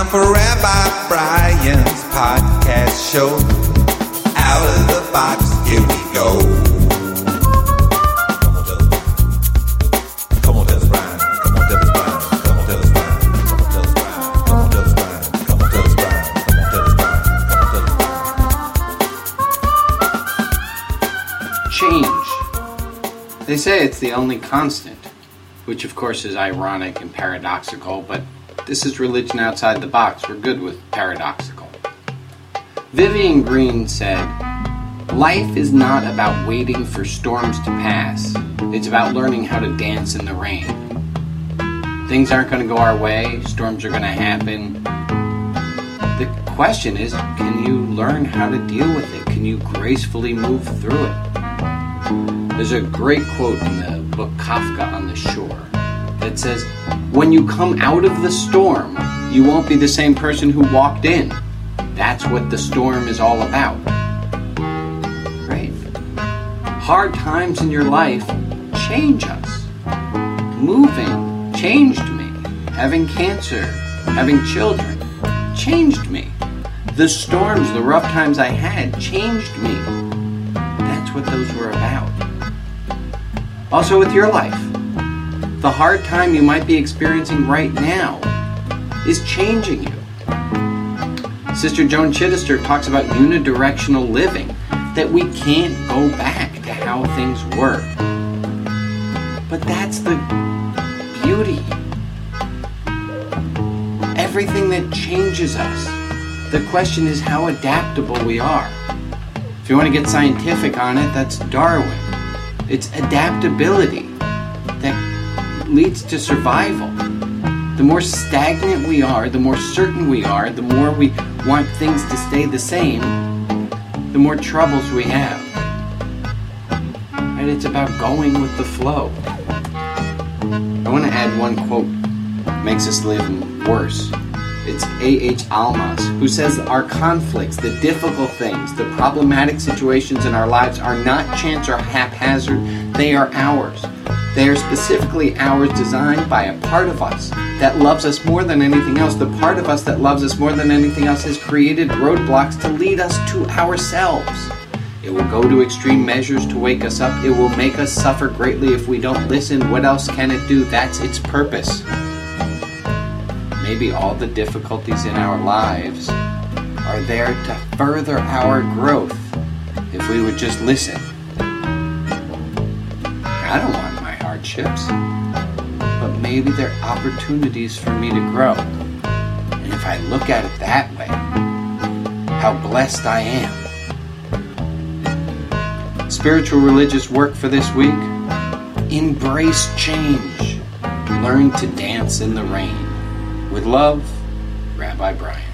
time for Rabbi Brian's podcast show. Out of the box, here we go. They say it's the only constant, which of course is ironic and paradoxical, but this is religion outside the box. We're good with paradoxical. Vivian Greene said, Life is not about waiting for storms to pass, it's about learning how to dance in the rain. Things aren't going to go our way, storms are going to happen. The question is can you learn how to deal with it? Can you gracefully move through it? There's a great quote in the book Kafka on the Shore that says, When you come out of the storm, you won't be the same person who walked in. That's what the storm is all about. Right? Hard times in your life change us. Moving changed me. Having cancer, having children changed me. The storms, the rough times I had changed me. That's what those were about. Also, with your life, the hard time you might be experiencing right now is changing you. Sister Joan Chittister talks about unidirectional living, that we can't go back to how things were. But that's the beauty. Everything that changes us. The question is how adaptable we are. If you want to get scientific on it, that's Darwin. It's adaptability leads to survival. The more stagnant we are, the more certain we are, the more we want things to stay the same, the more troubles we have. And it's about going with the flow. I want to add one quote makes us live worse. It's A.H. Almaas, who says our conflicts, the difficult things, the problematic situations in our lives are not chance or haphazard, they are ours. They are specifically ours, designed by a part of us that loves us more than anything else. The part of us that loves us more than anything else has created roadblocks to lead us to ourselves. It will go to extreme measures to wake us up. It will make us suffer greatly if we don't listen. What else can it do? That's its purpose. Maybe all the difficulties in our lives are there to further our growth if we would just listen. I don't want hardships, but maybe they're opportunities for me to grow. And if I look at it that way, how blessed I am. Spiritual religious work for this week embrace change, learn to dance in the rain. With love, Rabbi Brian.